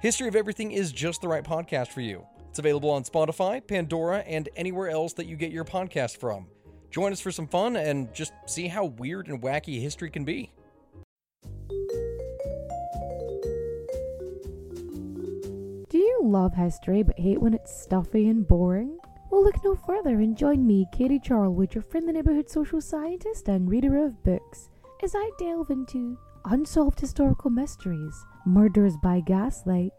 History of Everything is just the right podcast for you. It's available on Spotify, Pandora, and anywhere else that you get your podcast from. Join us for some fun and just see how weird and wacky history can be. Do you love history but hate when it's stuffy and boring? Well, look no further and join me, Katie Charlwood, your friend, the neighbourhood social scientist and reader of books, as I delve into unsolved historical mysteries, murders by gaslight,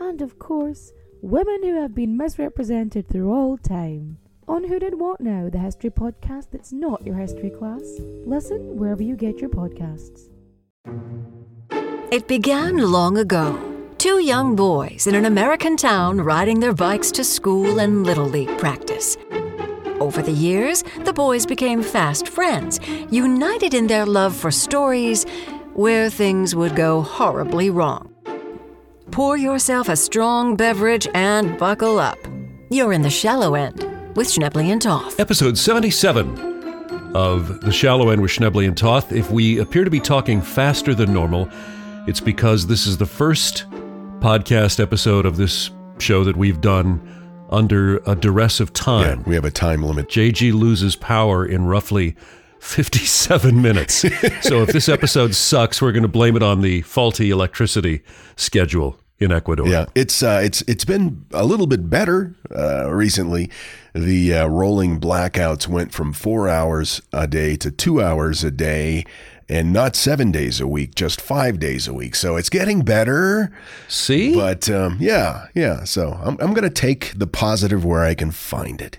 and of course, women who have been misrepresented through all time. On Who Did What Now, the history podcast that's not your history class. Listen wherever you get your podcasts. It began long ago. Two young boys in an American town riding their bikes to school and Little League practice. Over the years, the boys became fast friends, united in their love for stories where things would go horribly wrong. Pour yourself a strong beverage and buckle up. You're in the shallow end with Schnebly and Toth. Episode 77 of The Shallow End with Schnebly and Toth. If we appear to be talking faster than normal, it's because this is the first podcast episode of this show that we've done under a duress of Yeah, time. we have a time limit. JG loses power in roughly 57 minutes. so if this episode sucks, we're going to blame it on the faulty electricity schedule in Ecuador. Yeah, it's uh, it's it's been a little bit better uh, recently. The uh, rolling blackouts went from four hours a day to two hours a day, and not seven days a week, just five days a week. So it's getting better. See? But um, yeah, yeah. So I'm I'm gonna take the positive where I can find it.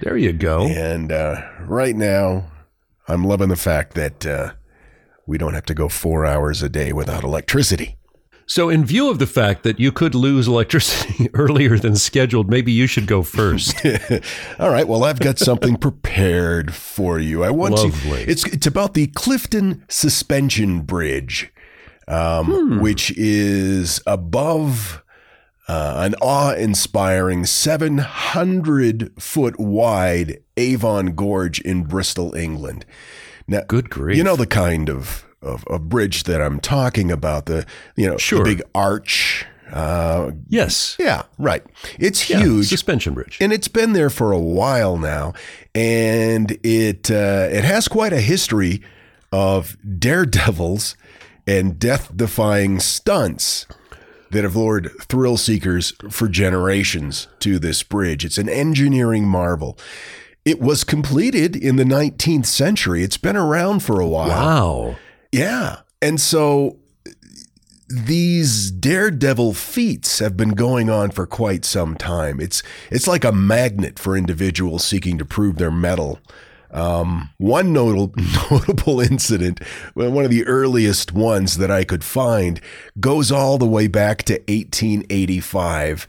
there you go. And uh, right now, I'm loving the fact that uh, we don't have to go four hours a day without electricity. So, in view of the fact that you could lose electricity earlier than scheduled, maybe you should go first. All right. Well, I've got something prepared for you. I want Lovely. to. It's it's about the Clifton Suspension Bridge, um, which is above uh, an awe-inspiring 700 foot wide Avon Gorge in Bristol, England. Now, Good grief. you know the kind of, of of bridge that I'm talking about. The you know Sure. the big arch. Uh, yes. yeah, right. It's Yeah, huge suspension bridge. and it's been there for a while now, and it uh, it has quite a history of daredevils and death-defying stunts that have lured thrill seekers for generations to this bridge. It's an engineering marvel. It was completed in the 19th century. It's been around for a while. wow. Yeah. And so these daredevil feats have been going on for quite some time. It's it's like a magnet for individuals seeking to prove their mettle. Um, one notable notable incident, one of the earliest ones that I could find, goes all the way back to 1885.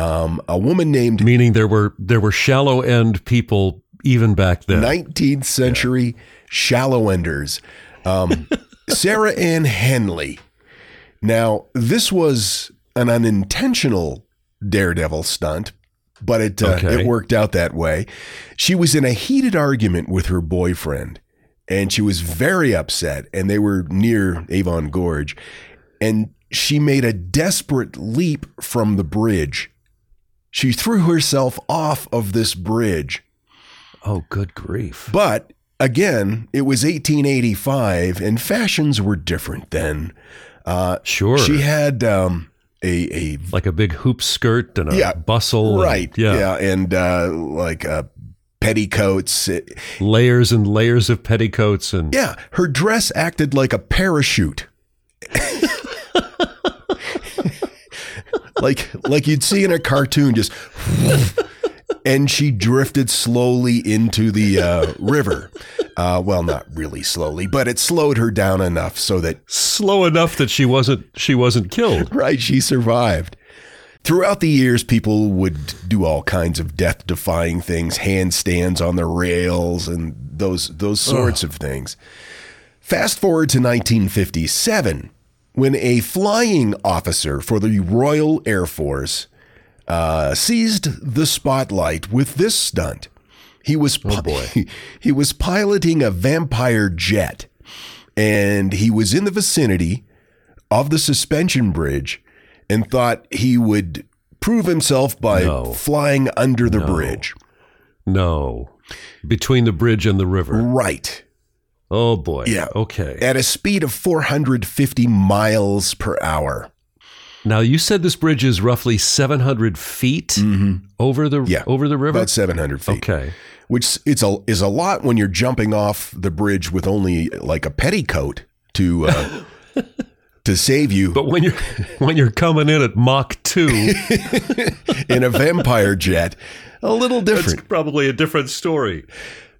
Um, a woman named Meaning there were there were shallow end people even back then. 19th century shallow enders. Um, Sarah Ann Henley. Now, this was an unintentional daredevil stunt, but it uh, Okay. it worked out that way. She was in a heated argument with her boyfriend, and she was very upset. And they were near Avon Gorge, and she made a desperate leap from the bridge. She threw herself off of this bridge. oh, good grief. But again, it was 1885 and fashions were different then. Uh, Sure. She had um, a, a like a big hoop skirt and a Yeah, bustle. and- right, yeah. yeah, and uh, like uh, petticoats. Layers and layers of petticoats and yeah, her dress acted like a parachute. like like you'd see in a cartoon just and she drifted slowly into the uh, river. Uh, well, not really slowly, but it slowed her down enough so that slow enough that she wasn't she wasn't killed. right she survived. Throughout the years, people would do all kinds of death defying things, handstands on the rails, and those, those sorts of things. Fast forward to 1957, when a flying officer for the Royal Air Force uh, seized the spotlight with this stunt. He was Oh, boy. he was piloting a vampire jet, and he was in the vicinity of the suspension bridge, and thought he would prove himself by No. flying under the bridge. No. Between the bridge and the river. Right. Oh boy. Yeah. Okay. At a speed of 450 miles per hour. Now you said this bridge is roughly 700 feet over the Mm-hmm. Yeah. over the river. About 700 feet. okay. which it's a is a lot when you're jumping off the bridge with only like a petticoat to uh, to save you But when you're when you're coming in at Mach two, in a vampire jet. A little different. it's probably a different story.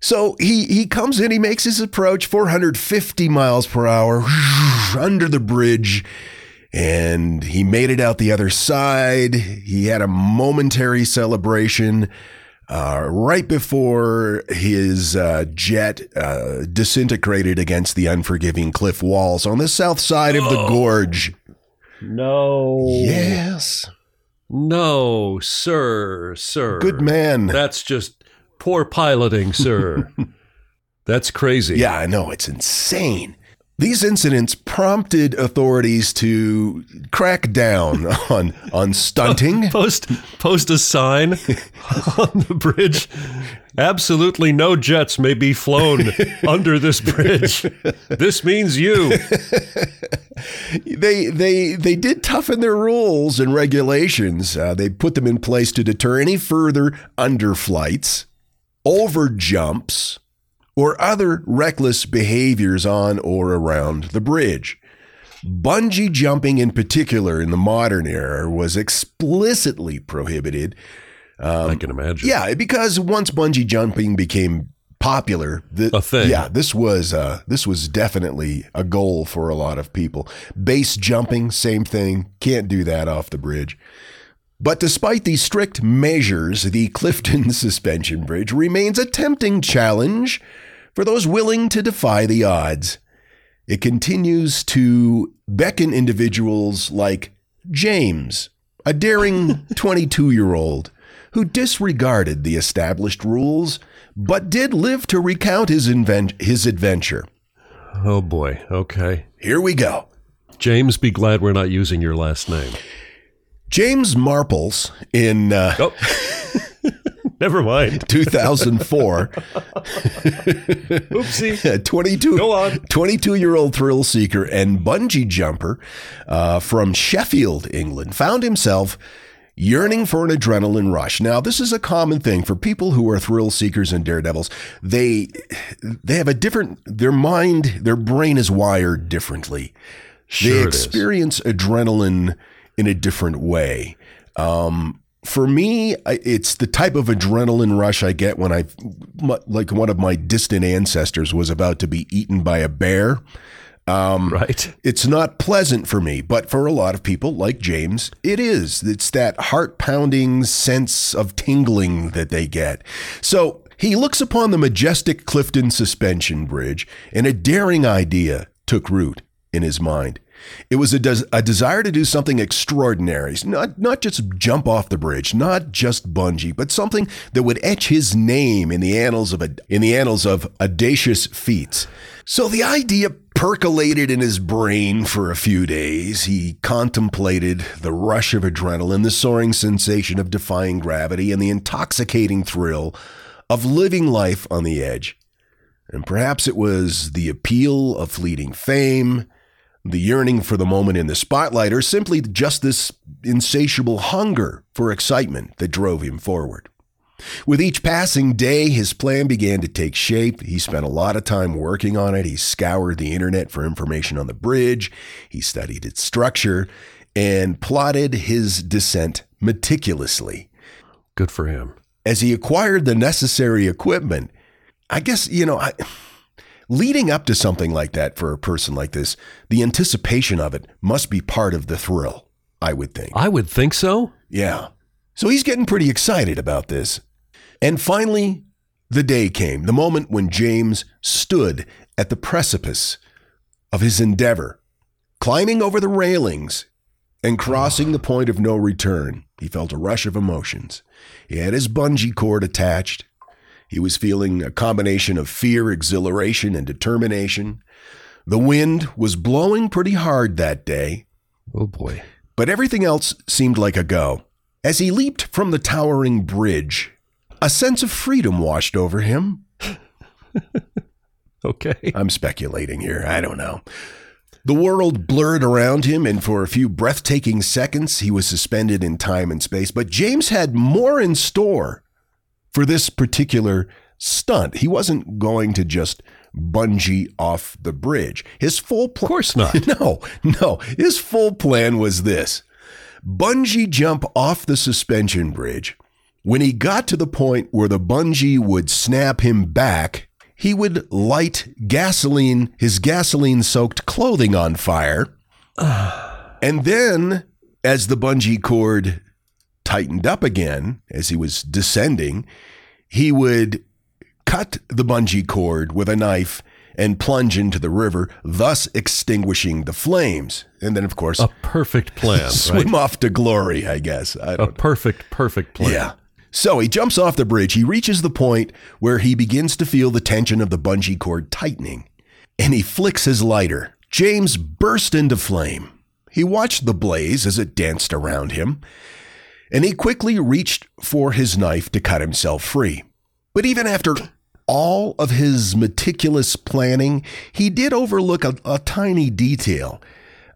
So he he comes in, he makes his approach, 450 miles per hour, under the bridge, and he made it out the other side. He had a momentary celebration. Uh, right before his uh, jet uh, disintegrated against the unforgiving cliff walls on the south side of the gorge. No. Yes. No, sir, sir. Good man. That's just poor piloting, sir. That's crazy. Yeah, I know. It's insane. These incidents prompted authorities to crack down on, on stunting. Post post a sign on the bridge. Absolutely no jets may be flown under this bridge. This means you. They, they, they did toughen their rules and regulations. Uh, they put them in place to deter any further underflights, overjumps, or other reckless behaviors on or around the bridge. Bungee jumping, in particular, in the modern era, was explicitly prohibited. I can imagine. Yeah, because once bungee jumping became popular, A thing. Yeah, this was uh, this was definitely a goal for a lot of people. Base jumping, same thing. Can't do that off the bridge. But despite these strict measures, the Clifton Suspension Bridge remains a tempting challenge for those willing to defy the odds. It continues to beckon individuals like James, a daring 22 year old who disregarded the established rules but did live to recount his, invent- his adventure. Oh boy. Okay. Here we go. James, be glad we're not using your last name. James Marples in uh, Oh. Never mind. 2004, Oopsie. 22, Go on. 22 year old thrill seeker and bungee jumper uh, from Sheffield, England, found himself yearning for an adrenaline rush. Now, this is a common thing for people who are thrill seekers and daredevils. They they have a different their mind, their brain is wired differently. Sure they experience adrenaline in a different way. Um, for me, it's the type of adrenaline rush I get when I, like one of my distant ancestors was about to be eaten by a bear. Right. It's not pleasant for me, but for a lot of people like James, it is. It's that heart pounding sense of tingling that they get. So he looks upon the majestic Clifton suspension bridge, and a daring idea took root in his mind. It was a, des- a desire to do something extraordinary, not, not just jump off the bridge, not just bungee, but something that would etch his name in the annals of a, in the annals of audacious feats. So the idea percolated in his brain for a few days. He contemplated the rush of adrenaline, the soaring sensation of defying gravity, and the intoxicating thrill of living life on the edge. And perhaps it was the appeal of fleeting fame, the yearning for the moment in the spotlight, or simply just this insatiable hunger for excitement that drove him forward. With each passing day, his plan began to take shape. He spent a lot of time working on it. He scoured the internet for information on the bridge. He studied its structure and plotted his descent meticulously. Good for him. As he acquired the necessary equipment, I guess, you know, I, leading up to something like that for a person like this, the anticipation of it must be part of the thrill. I would think. I would think so. Yeah. So he's getting pretty excited about this. And finally, the day came, the moment when James stood at the precipice of his endeavor, climbing over the railings and crossing the point of no return. He felt a rush of emotions. He had his bungee cord attached. He was feeling a combination of fear, exhilaration, and determination. The wind was blowing pretty hard that day, Oh boy. but everything else seemed like a go. As he leaped from the towering bridge, a sense of freedom washed over him. Okay. I'm speculating here. I don't know. The world blurred around him, and for a few breathtaking seconds, he was suspended in time and space. But James had more in store for this particular stunt. He wasn't going to just bungee off the bridge. His full Of course not. No, no. His full plan was this bungee jump off the suspension bridge. When he got to the point where the bungee would snap him back, he would light gasoline, his gasoline soaked clothing on fire. and then, as the bungee cord tightened up again, as he was descending, he would cut the bungee cord with a knife and plunge into the river, thus extinguishing the flames. And then, of course, A perfect plan, right? swim off to glory, I guess. I A perfect, perfect plan. yeah. So he jumps off the bridge. He reaches the point where he begins to feel the tension of the bungee cord tightening, and he flicks his lighter. James burst into flame. He watched the blaze as it danced around him, and he quickly reached for his knife to cut himself free. But even after all of his meticulous planning, he did overlook a, a tiny detail.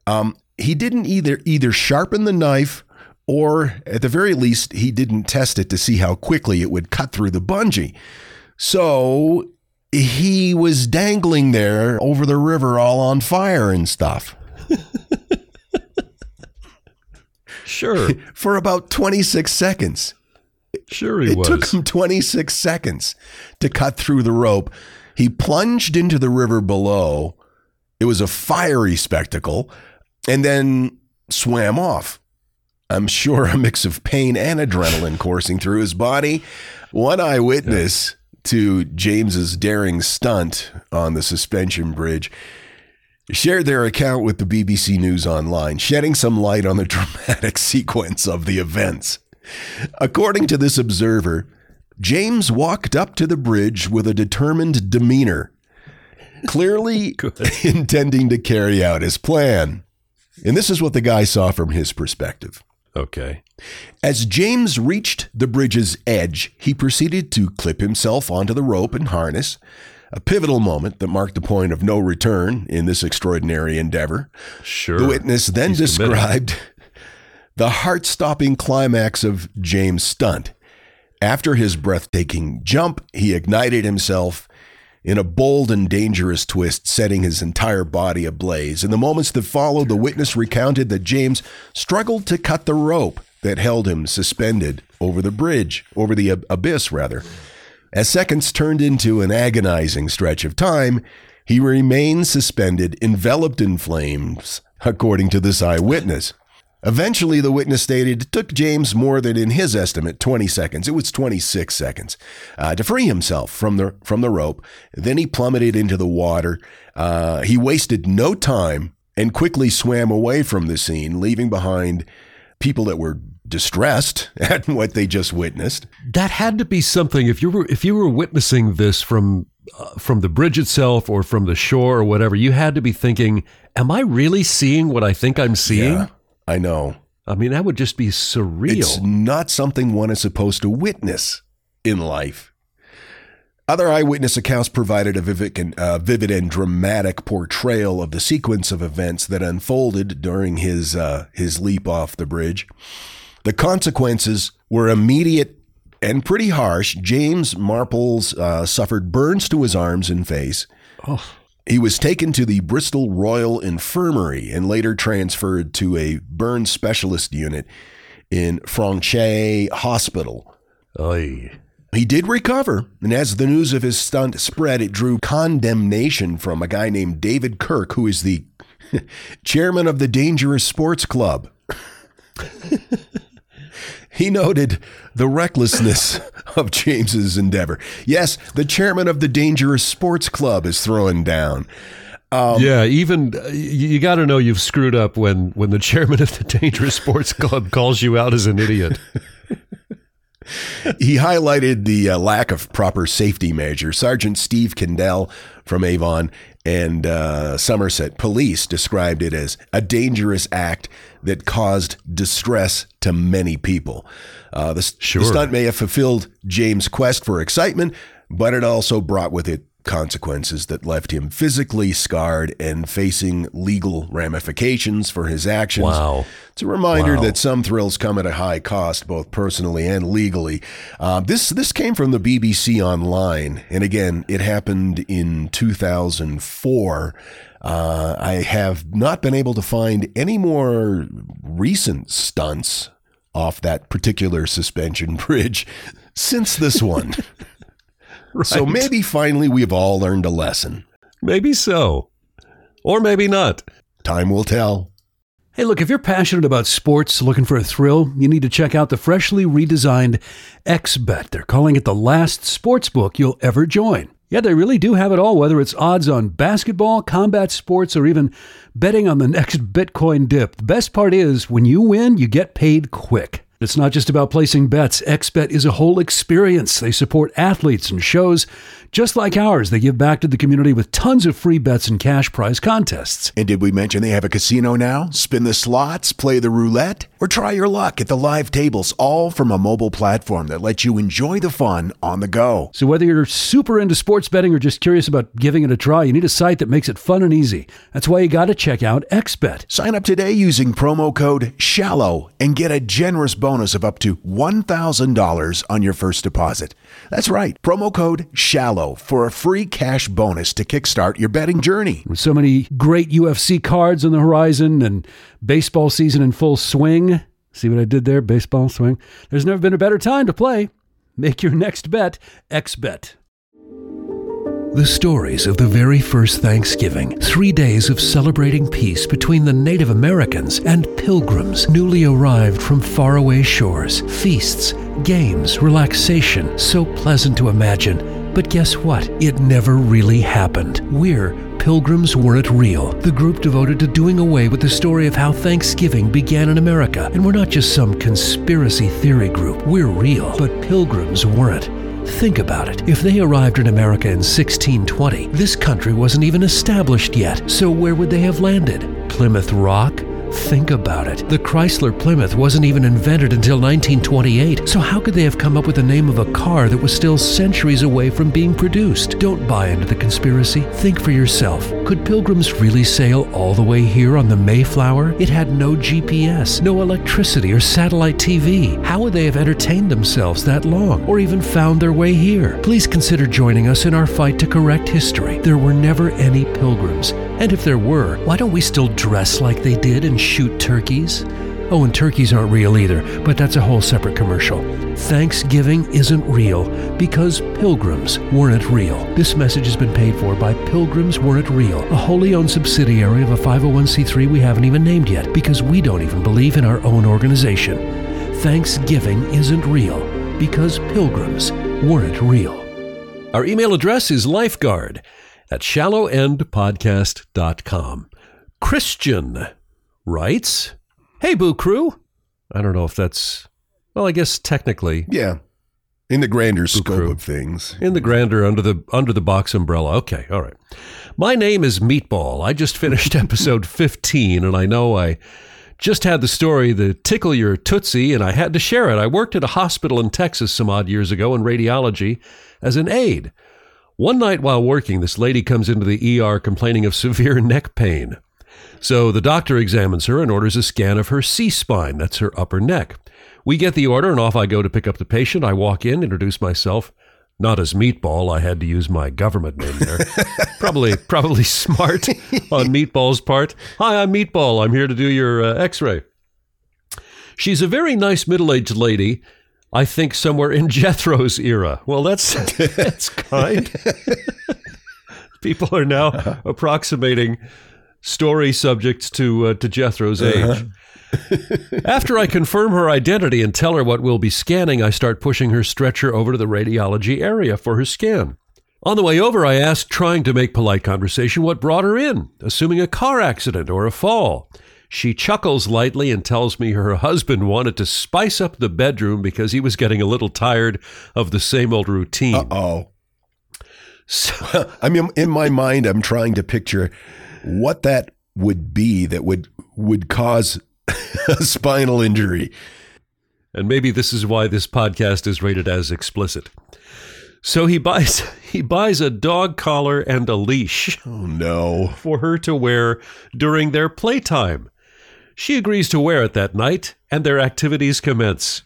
Um, he didn't either either sharpen the knife or at the very least he didn't test it to see how quickly it would cut through the bungee. So he was dangling there over the river all on fire and stuff Sure. for about 26 seconds. Sure he was. It was. took him 26 seconds to cut through the rope. He plunged into the river below. It was a fiery spectacle and then swam off. I'm sure a mix of pain and adrenaline coursing through his body. One eyewitness to James's daring stunt on the suspension bridge shared their account with the BBC News Online, shedding some light on the dramatic sequence of the events. According to this observer, James walked up to the bridge with a determined demeanor, clearly intending to carry out his plan. And this is what the guy saw from his perspective. okay. As James reached the bridge's edge, he proceeded to clip himself onto the rope and harness, a pivotal moment that marked the point of no return in this extraordinary endeavor. Sure. The witness then He's committed. described the heart stopping climax of James' stunt. After his breathtaking jump, he ignited himself in a bold and dangerous twist, setting his entire body ablaze. In the moments that followed, the witness recounted that James struggled to cut the rope that held him suspended over the bridge, over the ab- abyss, rather. As seconds turned into an agonizing stretch of time, he remained suspended, enveloped in flames, according to this eyewitness. Eventually, the witness stated it took James more than, in his estimate, 20 seconds. It was 26 seconds uh, to free himself from the from the rope. Then he plummeted into the water. Uh, he wasted no time and quickly swam away from the scene, leaving behind people that were distressed at what they just witnessed. that had to be something if you were if you were witnessing this from uh, from the bridge itself or from the shore or whatever you had to be thinking am i really seeing what i think i'm seeing Yeah, I know. i mean that would just be surreal It's not something one is supposed to witness in life. Other eyewitness accounts provided a vivid and, uh, vivid and dramatic portrayal of the sequence of events that unfolded during his uh, his leap off the bridge. The consequences were immediate and pretty harsh. James Marples uh, suffered burns to his arms and face. He was taken to the Bristol Royal Infirmary and later transferred to a burn specialist unit in Frenchay Hospital. Oy. He did recover, and as the news of his stunt spread, it drew condemnation from a guy named David Kirk, who is the chairman of the Dangerous Sports Club. He noted the recklessness of James's endeavor. Yes, the chairman of the Dangerous Sports Club is throwing down. yeah, even uh, you, you got to know you've screwed up when when the chairman of the Dangerous Sports Club calls you out as an idiot. He highlighted the uh, lack of proper safety measures. Sergeant Steve Kendall from Avon and uh, Somerset Police described it as a dangerous act that caused distress to many people. Uh, the, Sure. the stunt may have fulfilled James' quest for excitement, but it also brought with it consequences that left him physically scarred and facing legal ramifications for his actions. Wow. It's a reminder Wow. that some thrills come at a high cost, both personally and legally. Uh, this this came from the BBC Online, and again, it happened in 2004. Uh, I have not been able to find any more recent stunts off that particular suspension bridge since this one. So maybe finally we've all learned a lesson. maybe so, or maybe not. Time will tell. Hey, look, if you're passionate about sports, looking for a thrill, you need to check out the freshly redesigned XBet. They're calling it the last sports book you'll ever join. Yeah, they really do have it all, whether it's odds on basketball, combat sports, or even betting on the next Bitcoin dip. The best part is when you win, you get paid quick. It's not just about placing bets. XBet is a whole experience. They support athletes and shows just like ours. They give back to the community with tons of free bets and cash prize contests. And did we mention they have a casino now? Spin the slots, play the roulette, or try your luck at the live tables, all from a mobile platform that lets you enjoy the fun on the go. So whether you're super into sports betting or just curious about giving it a try, you need a site that makes it fun and easy. That's why you got to check out XBet. Sign up today using promo code SHALLOW and get a generous bonus of up to $1,000 on your first deposit. That's right, promo code SHALLOW for a free cash bonus to kickstart your betting journey. With so many great UFC cards on the horizon and baseball season in full swing. See what I did there? Baseball swing. There's never been a better time to play. Make your next bet XBet. The stories of the very first Thanksgiving, three days of celebrating peace between the Native Americans and pilgrims newly arrived from faraway shores, feasts, games, relaxation, so pleasant to imagine. But guess what? It never really happened. We're Pilgrims Weren't Real, the group devoted to doing away with the story of how Thanksgiving began in America. And we're not just some conspiracy theory group. We're real, but pilgrims weren't. Think about it. If they arrived in America in 1620, this country wasn't even established yet. So where would they have landed? Plymouth Rock? Think about it. The Chrysler Plymouth wasn't even invented until 1928, so how could they have come up with the name of a car that was still centuries away from being produced? Don't buy into the conspiracy. Think for yourself. Could pilgrims really sail all the way here on the Mayflower? It had no GPS, no electricity or satellite TV. How would they have entertained themselves that long, or even found their way here? Please consider joining us in our fight to correct history. There were never any pilgrims. And if there were, why don't we still dress like they did and shoot turkeys? Oh, and turkeys aren't real either, but that's a whole separate commercial. Thanksgiving isn't real because pilgrims weren't real. This message has been paid for by Pilgrims Weren't Real, a wholly owned subsidiary of a 501c3 we haven't even named yet because we don't even believe in our own organization. Thanksgiving isn't real because pilgrims weren't real. Our email address is lifeguard at shallowendpodcast.com. Christian writes, Hey, Boo Crew. I don't know if that's, well, I guess technically Yeah. In the grander scope crew. of things. in the grander under the under the box umbrella. Okay, all right. My name is Meatball. I just finished episode 15 and I know I just had the story the tickle your tootsie and I had to share it. I worked at a hospital in Texas some odd years ago in radiology as an aide. One night while working, this lady comes into the ER complaining of severe neck pain. So the doctor examines her and orders a scan of her C spine, that's her upper neck. We get the order and off I go to pick up the patient. I walk in, introduce myself. Not as meatball, I had to use my government name there. probably, probably smart on Meatball's part. Hi, I'm Meatball. I'm here to do your uh, X-ray. She's a very nice middle-aged lady. I think somewhere in Jethro's era. Well, that's that's kind. People are now approximating story subjects to uh, to Jethro's age. After I confirm her identity and tell her what we'll be scanning, I start pushing her stretcher over to the radiology area for her scan. On the way over, I ask, trying to make polite conversation, what brought her in, assuming a car accident or a fall. She chuckles lightly and tells me her husband wanted to spice up the bedroom because he was getting a little tired of the same old routine. Oh, So, I mean, in my mind, I'm trying to picture what that would be that would would cause a spinal injury. and maybe this is why this podcast is rated as explicit. So he buys he buys a dog collar and a leash. Oh no! for her to wear during their playtime. She agrees to wear it that night, and their activities commence.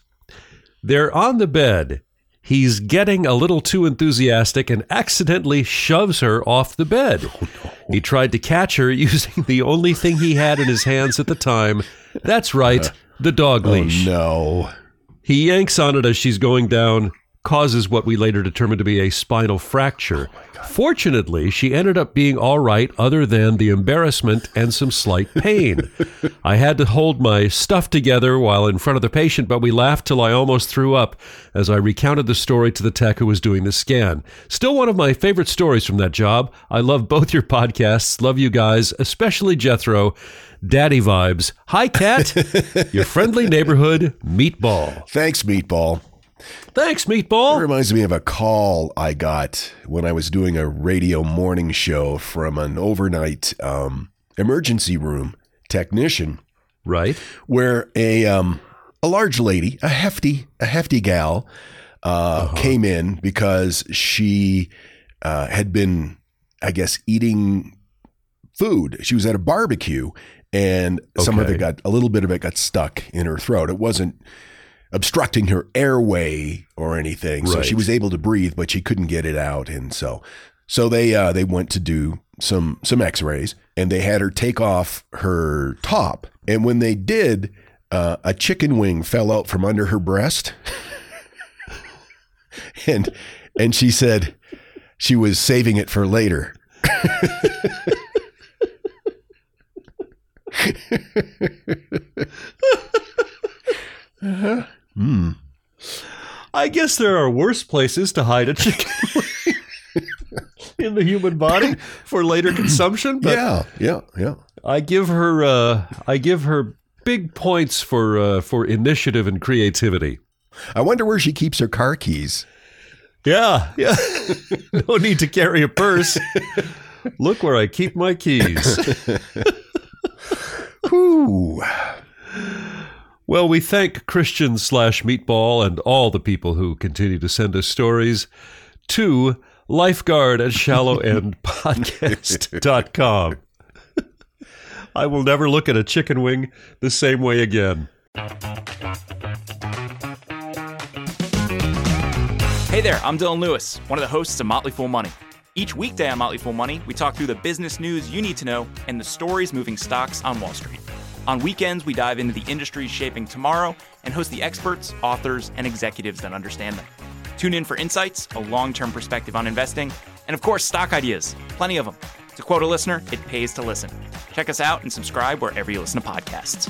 They're on the bed. He's getting a little too enthusiastic and accidentally shoves her off the bed. Oh, he tried to catch her using the only thing he had in his hands at the time. That's right, uh, the dog Oh leash. no! He yanks on it as she's going down, causes what we later determined to be a spinal fracture. Fortunately, she ended up being all right, other than the embarrassment and some slight pain. I had to hold my stuff together while in front of the patient, but we laughed till I almost threw up as I recounted the story to the tech who was doing the scan. Still one of my favorite stories from that job. I love both your podcasts. Love you guys, especially Jethro. Daddy vibes. Hi, Cat. your friendly neighborhood meatball. Thanks, Meatball. Thanks, Meatball. It reminds me of a call I got when I was doing a radio morning show from an overnight um, emergency room technician, Right. where a um, a large lady, a hefty a hefty gal, uh, came in because she uh, had been, I guess, eating food. She was at a barbecue, and some of it got a little bit of it got stuck in her throat. It wasn't obstructing her airway or anything, so she was able to breathe, but she couldn't get it out, and so so they uh, they went to do some some X-rays, and they had her take off her top, and when they did. Uh, a chicken wing fell out from under her breast, and and she said she was saving it for later. I guess there are worse places to hide a chicken in the human body for later consumption. But yeah, yeah, yeah. I give her uh, I give her big points for uh, for initiative and creativity. I wonder where she keeps her car keys. Yeah, yeah. no need to carry a purse. Look where I keep my keys. Whew. Well, we thank Christian slash Meatball and all the people who continue to send us stories to lifeguard at shallowendpodcast.com. I will never look at a chicken wing the same way again. Hey there, I'm Dylan Lewis, one of the hosts of Motley Fool Money. Each weekday on Motley Fool Money, we talk through the business news you need to know and the stories moving stocks on Wall Street. On weekends, we dive into the industries shaping tomorrow and host the experts, authors, and executives that understand them. Tune in for insights, a long term perspective on investing, and of course, stock ideas. Plenty of them. To quote a listener, it pays to listen. Check us out and subscribe wherever you listen to podcasts.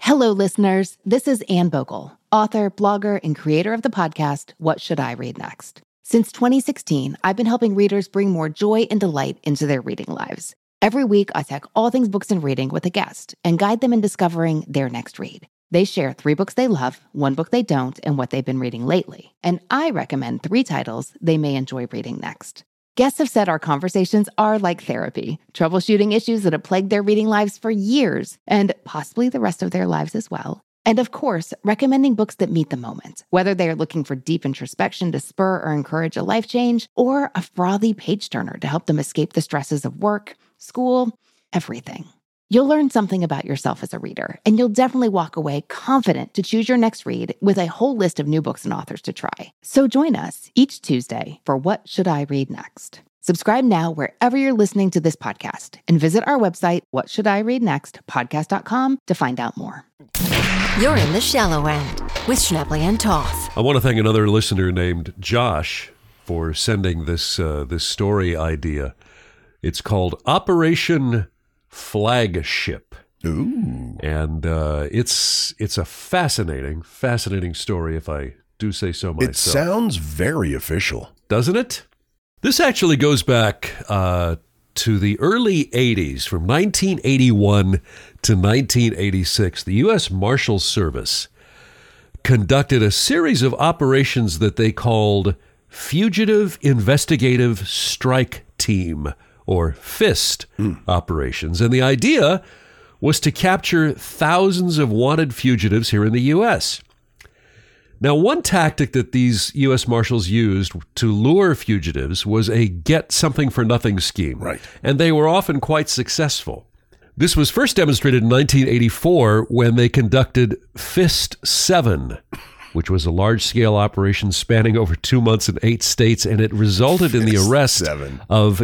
Hello, listeners. This is Anne Bogel, author, blogger, and creator of the podcast, What Should I Read Next? Since 2016, I've been helping readers bring more joy and delight into their reading lives. Every week, I talk all things books and reading with a guest and guide them in discovering their next read. They share three books they love, one book they don't, and what they've been reading lately. And I recommend three titles they may enjoy reading next. Guests have said our conversations are like therapy, troubleshooting issues that have plagued their reading lives for years and possibly the rest of their lives as well. And of course, recommending books that meet the moment, whether they are looking for deep introspection to spur or encourage a life change, or a frothy page turner to help them escape the stresses of work, school, everything. You'll learn something about yourself as a reader, and you'll definitely walk away confident to choose your next read with a whole list of new books and authors to try. So join us each Tuesday for What Should I Read Next? Subscribe now wherever you're listening to this podcast and visit our website, What Should I Read Next? podcast.com to find out more. You're in the shallow end with Schnebly and Toth. I want to thank another listener named Josh for sending this uh, this story idea. It's called Operation Flagship. Ooh. and uh, it's it's a fascinating, fascinating story. If I do say so myself, It sounds very official. doesn't it? This actually goes back uh, to the early 80s, from 1981 to 1986. The U.S. Marshal Service conducted a series of operations that they called Fugitive Investigative Strike Team, or FIST operations. And the idea was to capture thousands of wanted fugitives here in the U.S. Now, one tactic that these U.S. Marshals used to lure fugitives was a get something for nothing scheme. Right. And they were often quite successful. This was first demonstrated in 1984 when they conducted Fist 7, which was a large scale operation spanning over two months in eight states, and it resulted in the arrest 7. of,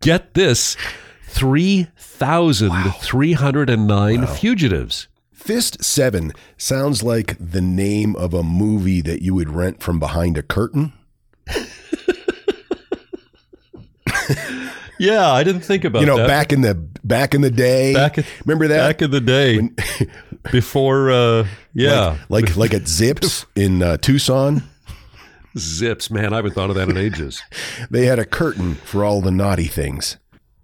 get this, 3,309 fugitives. Fist 7 sounds like the name of a movie that you would rent from behind a curtain. Yeah, I didn't think about that. you know, that. back in the back in the day. Back in- remember that? back in the day before uh yeah Like like, like at Zips in uh, Tucson, zips man i haven't thought of that in ages they had a curtain for all the naughty things.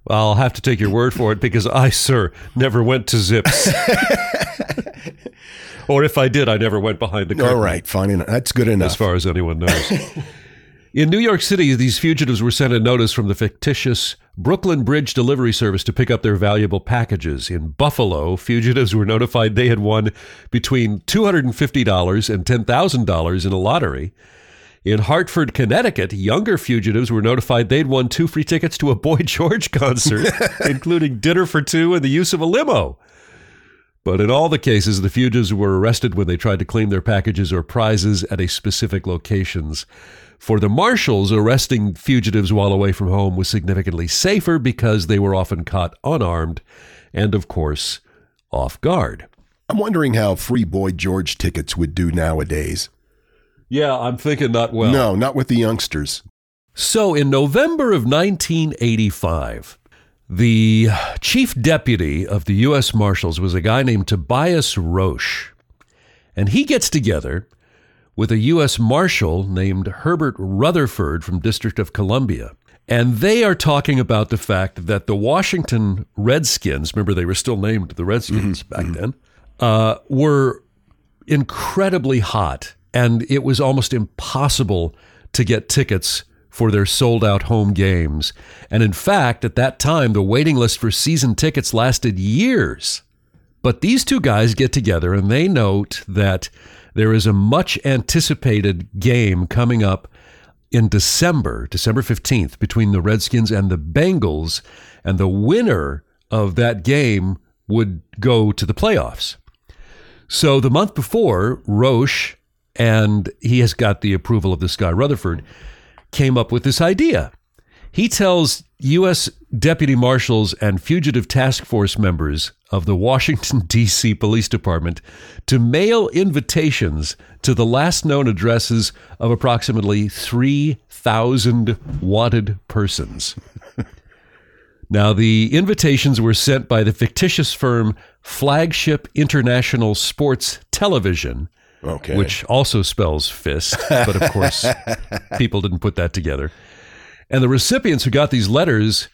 i'll have to take your word for it because i sir never went to zips or if i did i never went behind the curtain All right, fine enough. That's good enough. as far as anyone knows in new york city these fugitives were sent a notice from the fictitious brooklyn bridge delivery service to pick up their valuable packages in buffalo fugitives were notified they had won between $250 and $10000 in a lottery In Hartford, Connecticut, younger fugitives were notified they'd won two free tickets to a Boy George concert, including dinner for two and the use of a limo. But in all the cases, the fugitives were arrested when they tried to claim their packages or prizes at a specific locations. For the marshals, arresting fugitives while away from home was significantly safer because they were often caught unarmed and, of course, off guard. I'm wondering how free Boy George tickets would do nowadays. Yeah, I'm thinking not well. no, not with the youngsters. So, in November of 1985, the chief deputy of the U.S. Marshals was a guy named Tobias Roche. And he gets together with a U.S. Marshal named Herbert Rutherford from District of Columbia. And they are talking about the fact that the Washington Redskins, remember they were still named the Redskins back then, uh, were incredibly hot, and it was almost impossible to get tickets for their sold out home games. And in fact, at that time, the waiting list for season tickets lasted years. But these two guys get together and they note that there is a much anticipated game coming up in December, December 15th, between the Redskins and the Bengals. And the winner of that game would go to the playoffs. So the month before, Roche, and he has got the approval of this guy, Rutherford, came up with this idea. He tells U.S. deputy marshals and fugitive task force members of the Washington, D.C. Police Department to mail invitations to the last known addresses of approximately 3,000 wanted persons. Now, the invitations were sent by the fictitious firm Flagship International Sports Television, Okay. which also spells fist, but of course, people didn't put that together. And the recipients who got these letters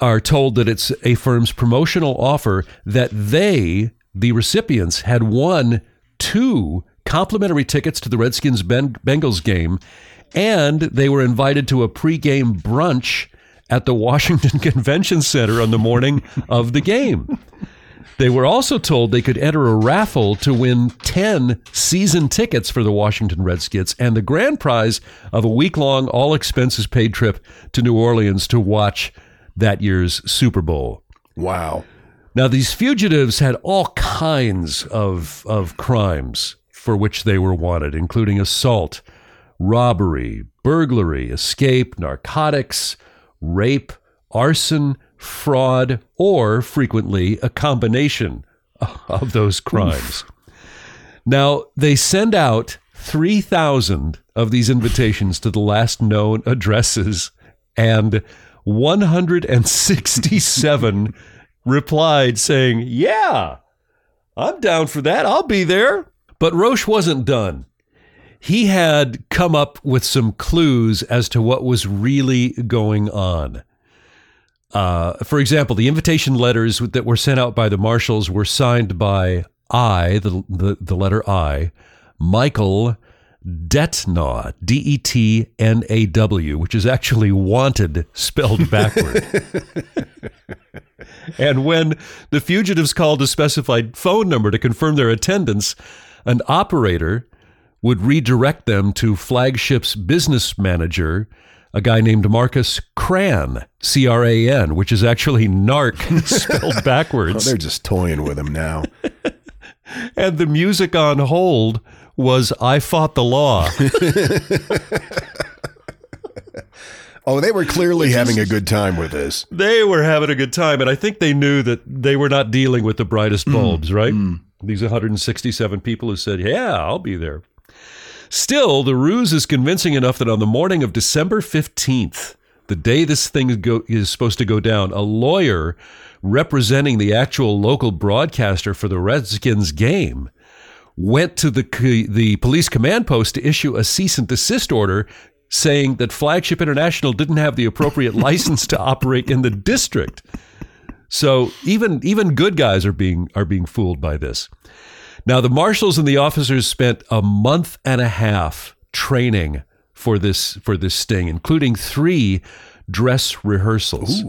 are told that it's a firm's promotional offer that they, the recipients, had won two complimentary tickets to the Redskins Ben- Bengals game, and they were invited to a pregame brunch at the Washington Convention Center on the morning of the game. They were also told they could enter a raffle to win 10 season tickets for the Washington Redskins and the grand prize of a week long, all expenses paid trip to New Orleans to watch that year's Super Bowl. wow. Now, these fugitives had all kinds of, of crimes for which they were wanted, including assault, robbery, burglary, escape, narcotics, rape, arson, fraud, or frequently a combination of those crimes. Now, they send out 3,000 of these invitations to the last known addresses, and 167 replied saying, Yeah, I'm down for that. I'll be there. But Roche wasn't done. He had come up with some clues as to what was really going on. Uh, for example, the invitation letters that were sent out by the marshals were signed by I, the, the, the letter I, Michael Detnaw, D E T N A W, which is actually wanted spelled backward. and when the fugitives called a specified phone number to confirm their attendance, an operator would redirect them to Flagship's business manager, a guy named Marcus Cran, C R A N, which is actually narc spelled Oh, backwards. they're just toying with him now. and the music on hold was I Fought the Law. Oh, they were clearly having a good time with this. they were having a good time, and I think they knew that they were not dealing with the brightest bulbs, mm, right? Mm. These 167 people who said, Yeah, I'll be there. Still, the ruse is convincing enough that on the morning of December 15th, the day this thing go, is supposed to go down, a lawyer representing the actual local broadcaster for the Redskins game went to the the police command post to issue a cease and desist order saying that Flagship International didn't have the appropriate license to operate in the district. So even even good guys are being are being fooled by this. Now the marshals and the officers spent a month and a half training for this for this sting, including three dress rehearsals.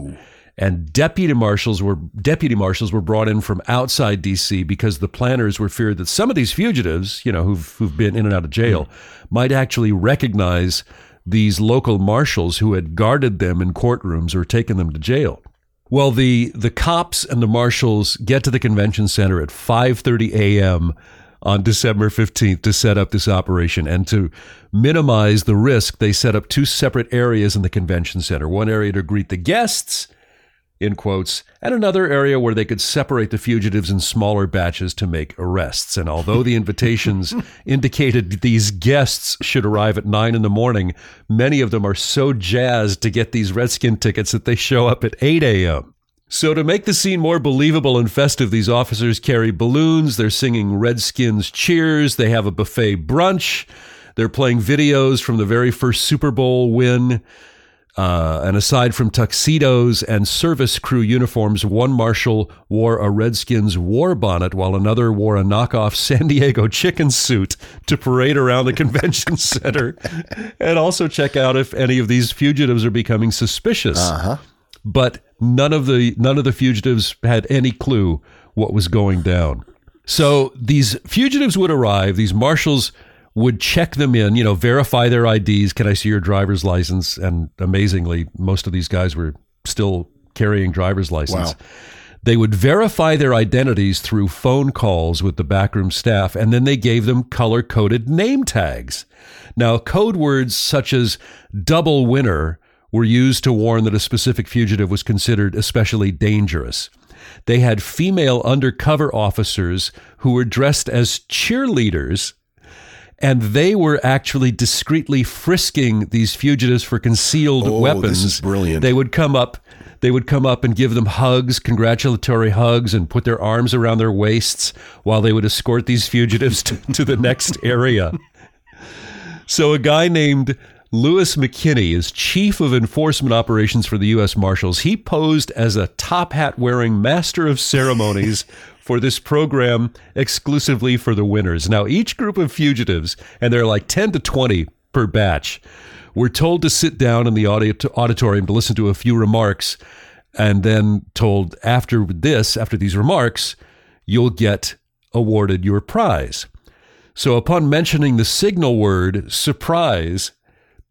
And deputy marshals were deputy marshals were brought in from outside DC because the planners were feared that some of these fugitives, you know, who've who've been in and out of jail, hmm. might actually recognize these local marshals who had guarded them in courtrooms or taken them to jail. Well, the the cops and the marshals get to the convention center at 5:30 a.m. on December 15th to set up this operation and to minimize the risk, they set up two separate areas in the convention center. One area to greet the guests in quotes, and another area where they could separate the fugitives in smaller batches to make arrests. And although the invitations indicated these guests should arrive at nine in the morning, many of them are so jazzed to get these Redskin tickets that they show up at 8 a.m. So, to make the scene more believable and festive, these officers carry balloons, they're singing Redskins cheers, they have a buffet brunch, they're playing videos from the very first Super Bowl win. Uh, and aside from tuxedos and service crew uniforms, one marshal wore a Redskins war bonnet while another wore a knockoff San Diego chicken suit to parade around the convention center and also check out if any of these fugitives are becoming suspicious. Uh-huh. But none of the none of the fugitives had any clue what was going down. So these fugitives would arrive, these marshals would check them in, you know, verify their IDs. Can I see your driver's license? And amazingly, most of these guys were still carrying driver's license. Wow. They would verify their identities through phone calls with the backroom staff, and then they gave them color coded name tags. Now, code words such as double winner were used to warn that a specific fugitive was considered especially dangerous. They had female undercover officers who were dressed as cheerleaders and they were actually discreetly frisking these fugitives for concealed Oh, this weapons. is brilliant. They would come up, they would come up and give them hugs, congratulatory hugs, and put their arms around their waists while they would escort these fugitives to, to the next area. So a guy named Louis McKinney is chief of enforcement operations for the U.S. Marshals. He posed as a top hat wearing master of ceremonies for this program exclusively for the winners. Now, each group of fugitives, and there are like 10 to 20 per batch, were told to sit down in the auditorium to listen to a few remarks, and then told after this, after these remarks, you'll get awarded your prize. So, upon mentioning the signal word surprise,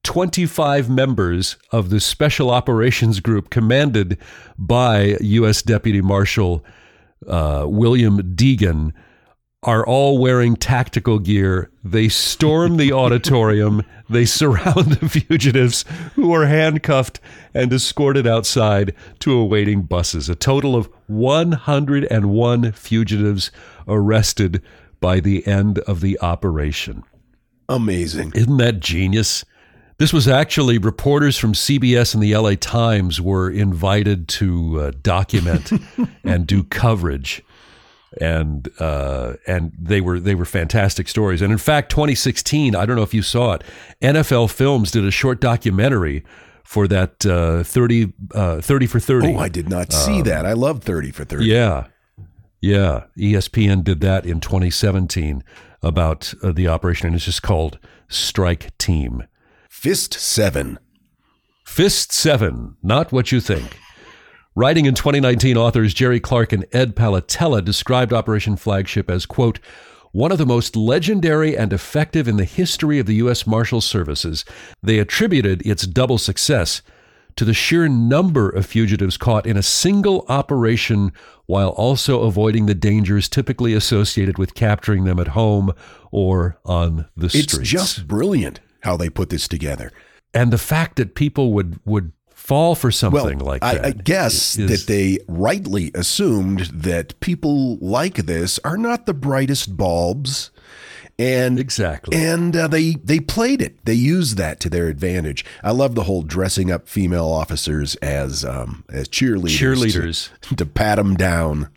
25 members of the Special Operations Group, commanded by U.S. Deputy Marshal uh, William Degan, are all wearing tactical gear. They storm the auditorium. They surround the fugitives who are handcuffed and escorted outside to awaiting buses. A total of 101 fugitives arrested by the end of the operation. Amazing. Isn't that genius? This was actually reporters from CBS and the LA Times were invited to uh, document and do coverage, and uh, and they were they were fantastic stories. And in fact, 2016, I don't know if you saw it, NFL Films did a short documentary for that uh, 30, uh, 30 for 30. Oh, I did not see that. I love 30 for 30. Um, Yeah. Yeah. ESPN did that in 2017 about uh, the operation, and it's just called Strike Team. Fist 7. Fist Seven, not what you think. Writing in 2019, authors Jerry Clark and Ed Palattella described Operation Flagship as, quote, one of the most legendary and effective in the history of the U.S. Marshal Services. They attributed its double success to the sheer number of fugitives caught in a single operation while also avoiding the dangers typically associated with capturing them at home or on the It's streets. just brilliant how they put this together. and the fact that people would would fall for something well, like I, that. I guess is- that they rightly assumed that people like this are not the brightest bulbs, and Exactly. and uh, they they played it. They used that to their advantage. I love the whole dressing up female officers as um, as cheerleaders, Cheerleaders. to, to pat them down.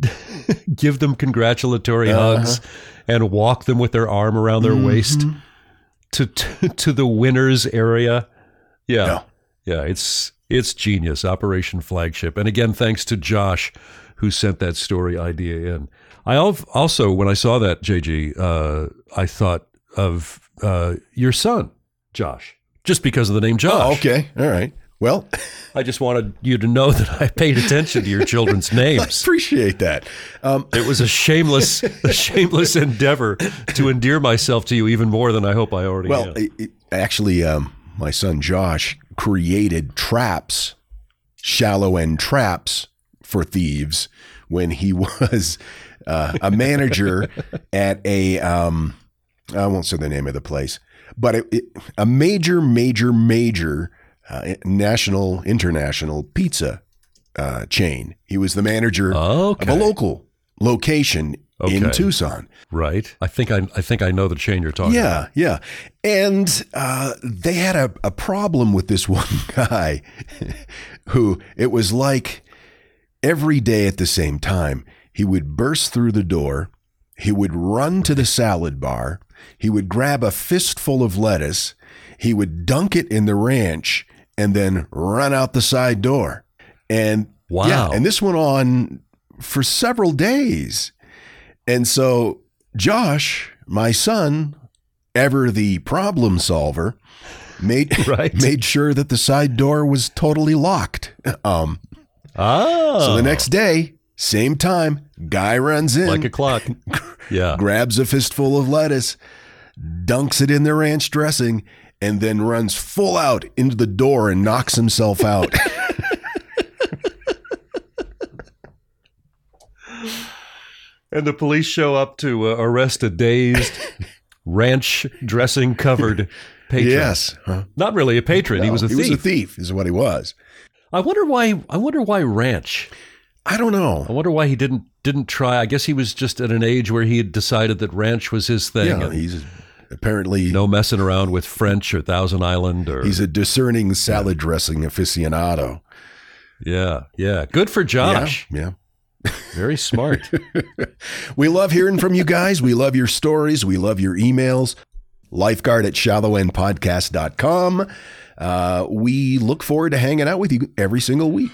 give them congratulatory Uh-huh. hugs and walk them with their arm around their waist Mm-hmm. To, to to the winners area. Yeah. Yeah. yeah. it's it's genius. Operation Flagship. And again, thanks to Josh who sent that story idea in. I also when I saw that JG, uh, I thought of uh, your son, Josh. Just because of the name Josh. Oh, okay, all right. Well, I just wanted you to know that I paid attention to your children's I names. appreciate that. Um, It was a shameless, a shameless endeavor to endear myself to you even more than I hope I already Well, it, it- actually, um, my son Josh created traps, shallow end traps for thieves when he was uh, a manager at a, um, I won't say the name of the place, but it, a major, major, major uh, national, international pizza uh, chain. He was the manager Okay. of a local location in Tucson. right? I think I, I think I know the chain you're talking Yeah, about. yeah. Yeah. And uh, they had a, a problem with this one guy who it was like every day at the same time, he would burst through the door, he would run to the salad bar, he would grab a fistful of lettuce, he would dunk it in the ranch, and then run out the side door. And Wow. yeah, and this went on for several days. And so Josh, my son, ever the problem solver, made Right. made sure that the side door was totally locked. Um, Ah, so the next day, same time, guy runs in, like a clock. Yeah. grabs a fistful of lettuce, dunks it in the ranch dressing, and then runs full out into the door and knocks himself out. And the police show up to uh, arrest a dazed, ranch dressing covered patron. yes, Huh? Not really a patron. he was a he thief. He was a thief, is what he was. I wonder why. I wonder why ranch. I don't know. I wonder why he didn't didn't try. I guess he was just at an age where he had decided that ranch was his thing. Yeah, he's apparently no messing around with French or Thousand Island or he's a discerning salad dressing aficionado. yeah, yeah. Good for Josh. Yeah, Very smart. We love hearing from you guys. We love your stories. We love your emails. Lifeguard at shallowendpodcast.com. Uh, we look forward to hanging out with you every single week.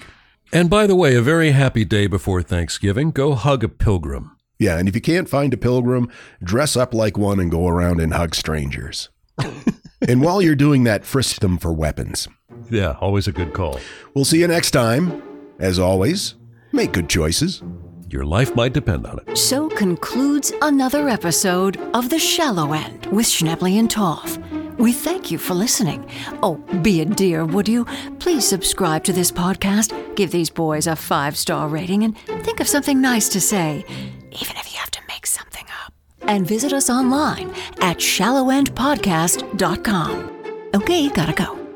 and by the way, a very happy day before Thanksgiving. Go hug a pilgrim. Yeah, and if you can't find a pilgrim, dress up like one and go around and hug strangers. and while you're doing that, frisk them for weapons. Yeah, always a good call. We'll see you next time. As always, make good choices. Your life might depend on it. So concludes another episode of The Shallow End with Schnebly and Toth. We thank you for listening. Oh, be a dear, would you? Please subscribe to this podcast, give these boys a five star rating, and think of something nice to say, even if you have to make something up. And visit us online at shallowendpodcast.com. Okay, gotta go.